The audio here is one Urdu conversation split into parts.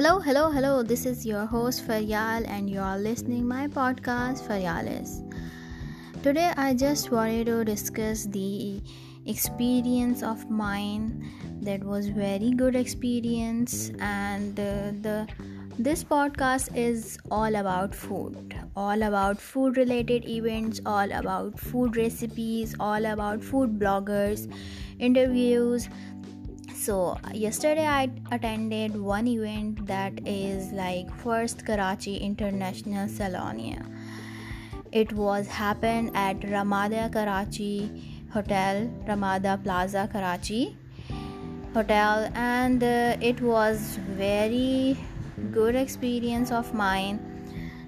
Hello, this is your host Faryal and you are listening my podcast Faryalis. Today I just wanted to discuss the experience of mine that was very good experience, and uh, this podcast is all about food related events, all about food recipes, all about food bloggers, interviews, so yesterday I attended one event that is like first Karachi International Salonia. It was happened at Ramada Karachi Hotel, Ramada Plaza Karachi Hotel, and uh, it was very good experience of mine.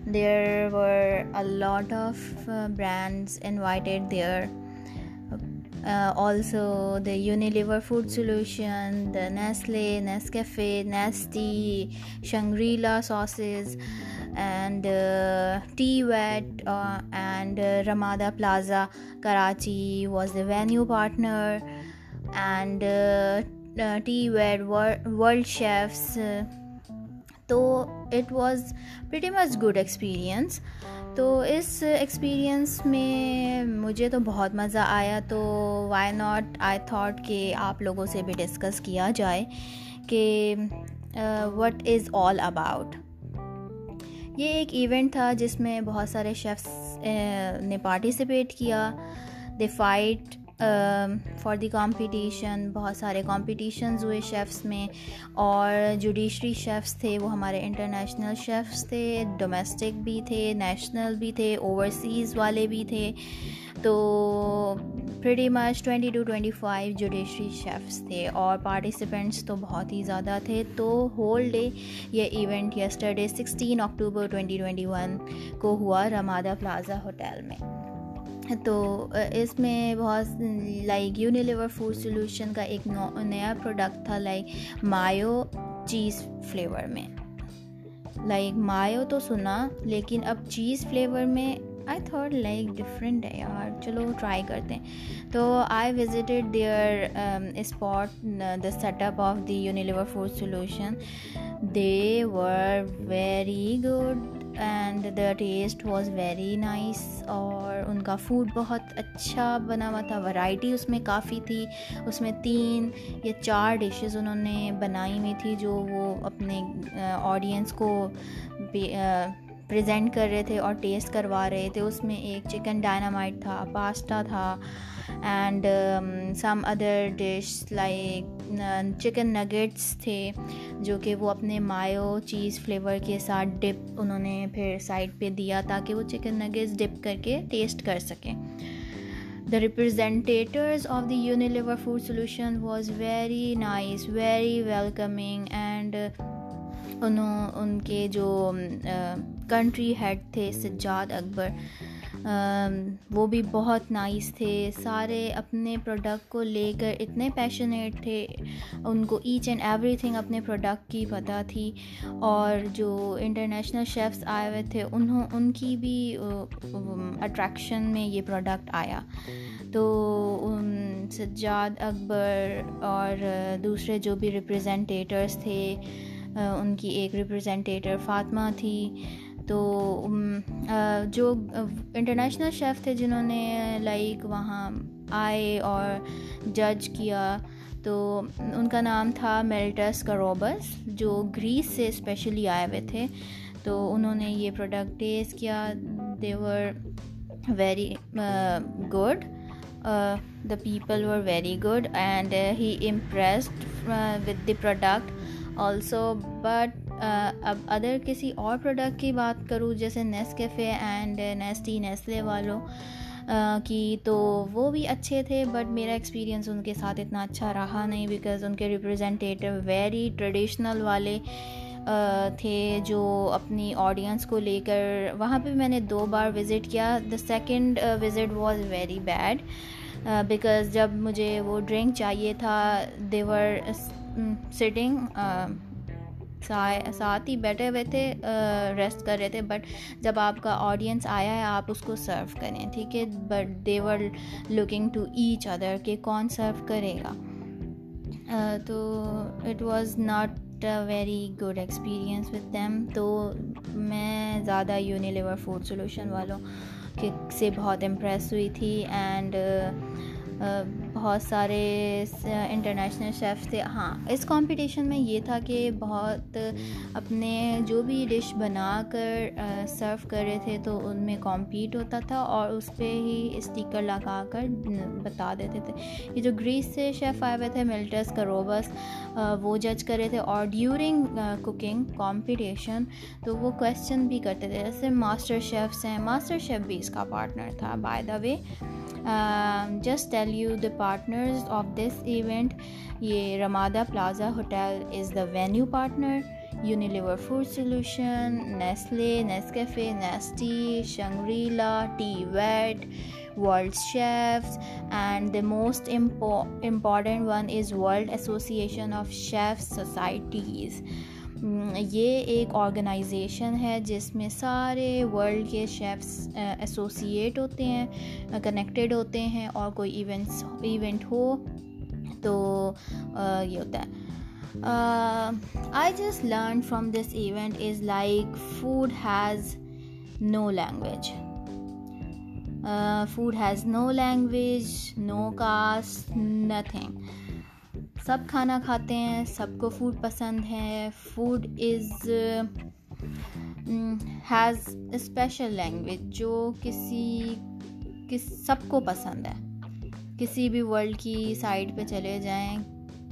There were a lot of uh, brands invited there. Uh, also the Unilever Food Solution, the Nestle, Nescafe, Nestea, Shangri-La sauces, and uh, T-Wet, uh, and Ramada Plaza Karachi was the venue partner, and T-Wet, World Chefs. So it was pretty much good experience. تو اس ایکسپیرینس میں مجھے تو بہت مزہ آیا تو وائی ناٹ آئی تھاٹ کہ آپ لوگوں سے بھی ڈسکس کیا جائے کہ وٹ از آل اباؤٹ یہ ایک ایونٹ تھا جس میں بہت سارے شیفس نے پارٹیسپیٹ کیا they fight for the competition بہت سارے کمپٹیشنز ہوئے شیفس میں اور جوڈیشری شیفس تھے وہ ہمارے انٹرنیشنل شیفس تھے ڈومیسٹک بھی تھے نیشنل بھی تھے اوورسیز والے بھی تھے تو pretty much twenty two twenty five judiciary chefs تھے اور پارٹیسپینٹس تو بہت ہی زیادہ تھے تو ہول ڈے یہ event yesterday sixteen October twenty twenty one کو ہوا رمادہ پلازہ ہوٹل میں تو اس میں بہت لائک یونیلیور فوڈ سولوشن کا ایک نیا پروڈکٹ تھا لائک مایو چیز فلیور میں لائک مایو تو سنا لیکن اب چیز فلیور میں آئی تھاٹ لائک ڈفرینٹ ہے یار چلو ٹرائی کرتے ہیں تو I visited their spot the set up of the Unilever food solution they were very good and the taste was very nice اور ان کا فوڈ بہت اچھا بنا ہوا تھا ورائٹی اس میں کافی تھی اس میں تین یا چار ڈشز انہوں نے بنائی ہوئی تھی جو وہ اپنے آڈینس کو پریزنٹ کر رہے تھے اور ٹیسٹ کروا رہے تھے اس میں ایک چکن ڈائنامائٹ تھا پاستا تھا and some other dish like chicken nuggets تھے جو کہ وہ اپنے مایو چیز فلیور کے ساتھ ڈپ انہوں نے پھر سائڈ پہ دیا تاکہ وہ چکن نگیٹس ڈپ کر کے ٹیسٹ کر سکیں the representatives of the Unilever food solution was very nice very welcoming and انہوں ان کے جو um, uh, کنٹری ہیڈ تھے سجاد اکبر وہ بھی بہت نائس تھے سارے اپنے پروڈکٹ کو لے کر اتنے پیشنیٹ تھے ان کو ایچ اینڈ ایوری تھنگ اپنے پروڈکٹ کی پتہ تھی اور جو انٹرنیشنل شیفس آئے ہوئے تھے انہوں ان کی بھی اٹریکشن میں یہ پروڈکٹ آیا تو سجاد اکبر اور دوسرے جو بھی ریپریزنٹیٹرس تھے ان کی ایک ریپریزنٹیٹر فاطمہ تھی تو جو انٹرنیشنل شیف تھے جنہوں نے لائک وہاں آئے اور جج کیا تو ان کا نام تھا میلٹس کا روبرس جو گریس سے اسپیشلی آئے ہوئے تھے تو انہوں نے یہ پروڈکٹ ٹیسٹ کیا they were very good the people were very good and he impressed with the product also but اب ادر کسی اور پروڈکٹ کی بات کروں جیسے Nescafe and Nestea Nestle والوں کی تو وہ بھی اچھے تھے بٹ میرا ایکسپیرینس ان کے ساتھ اتنا اچھا رہا نہیں بیکاز ان کے ریپرزینٹیٹو ویری ٹریڈیشنل والے تھے جو اپنی آڈینس کو لے کر وہاں پہ میں نے دو بار وزٹ کیا the second visit was very bad because جب مجھے وہ ڈرنک چاہیے تھا دیور سٹنگ ساتھ ہی بیٹھے ہوئے تھے ریسٹ کر رہے تھے بٹ جب آپ کا آڈینس آیا ہے آپ اس کو سرو کریں ٹھیک ہے but they were looking to each other کہ کون سرو کرے گا تو it was not a very good experience with them تو میں زیادہ یونیلیور فوڈ سولوشن والوں کے سے بہت امپریس ہوئی تھی اینڈ بہت سارے انٹرنیشنل شیف تھے ہاں اس کمپٹیشن میں یہ تھا کہ بہت اپنے جو بھی ڈش بنا کر سرو رہے تھے تو ان میں کمپیٹ ہوتا تھا اور اس پہ ہی اسٹیکر لگا کر بتا دیتے تھے یہ جو گریس سے شیف آئے ہوئے تھے ملٹس کروبس وہ جج کر رہے تھے اور ڈیورنگ کوکنگ کمپٹیشن تو وہ کویشچن بھی کرتے تھے جیسے ماسٹر شیفس ہیں ماسٹر شیف بھی اس کا پارٹنر تھا by the way Um, just tell you the partners of this event. Ye Ramada Plaza Hotel is the venue partner. Unilever Food Solution, Nestle, Nescafe, Nesty, Shangri-La, T-Wet, World Chefs, and the most important one is World Association of Chefs Societies. یہ ایک آرگنائزیشن ہے جس میں سارے ورلڈ کے شیفس ایسوسیٹ ہوتے ہیں کنیکٹیڈ ہوتے ہیں اور کوئی ایونٹس ایونٹ ہو تو یہ ہوتا ہے I just learn from this event is like food has no language food has no language no caste nothing سب کھانا کھاتے ہیں سب کو فوڈ پسند ہے food is has special language جو کسی کس سب کو پسند ہے کسی بھی ورلڈ کی سائڈ پہ چلے جائیں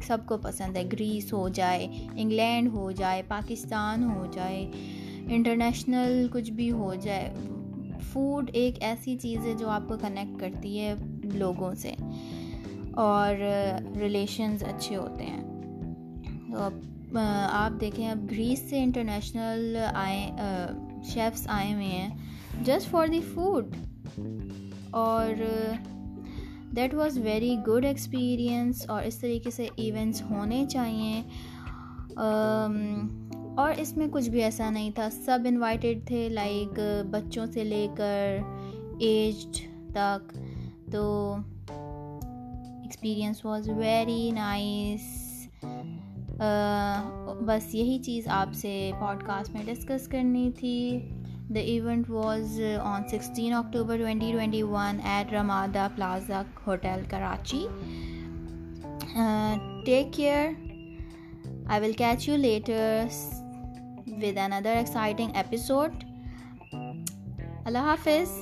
سب کو پسند ہے گریس ہو جائے انگلینڈ ہو جائے پاکستان ہو جائے انٹرنیشنل کچھ بھی ہو جائے فوڈ ایک ایسی چیز ہے جو آپ کو کنیکٹ کرتی ہے لوگوں سے اور ریلیشنز اچھے ہوتے ہیں تو اب آپ دیکھیں اب گریس سے انٹرنیشنل آئے شیفس آئے ہوئے ہیں جسٹ فار دی فوڈ اور that was very good experience اور اس طریقے سے ایونٹس ہونے چاہیے اور اس میں کچھ بھی ایسا نہیں تھا سب انوائٹیڈ تھے لائک بچوں سے لے کر ایجڈ تک تو واز ویری نائس بس یہی چیز آپ سے پوڈ کاسٹ میں ڈسکس کرنی تھی the event was on sixteen October twenty twenty one at Ramada Plaza hotel Karachi take care I will catch you later with another exciting episode اللہ حافظ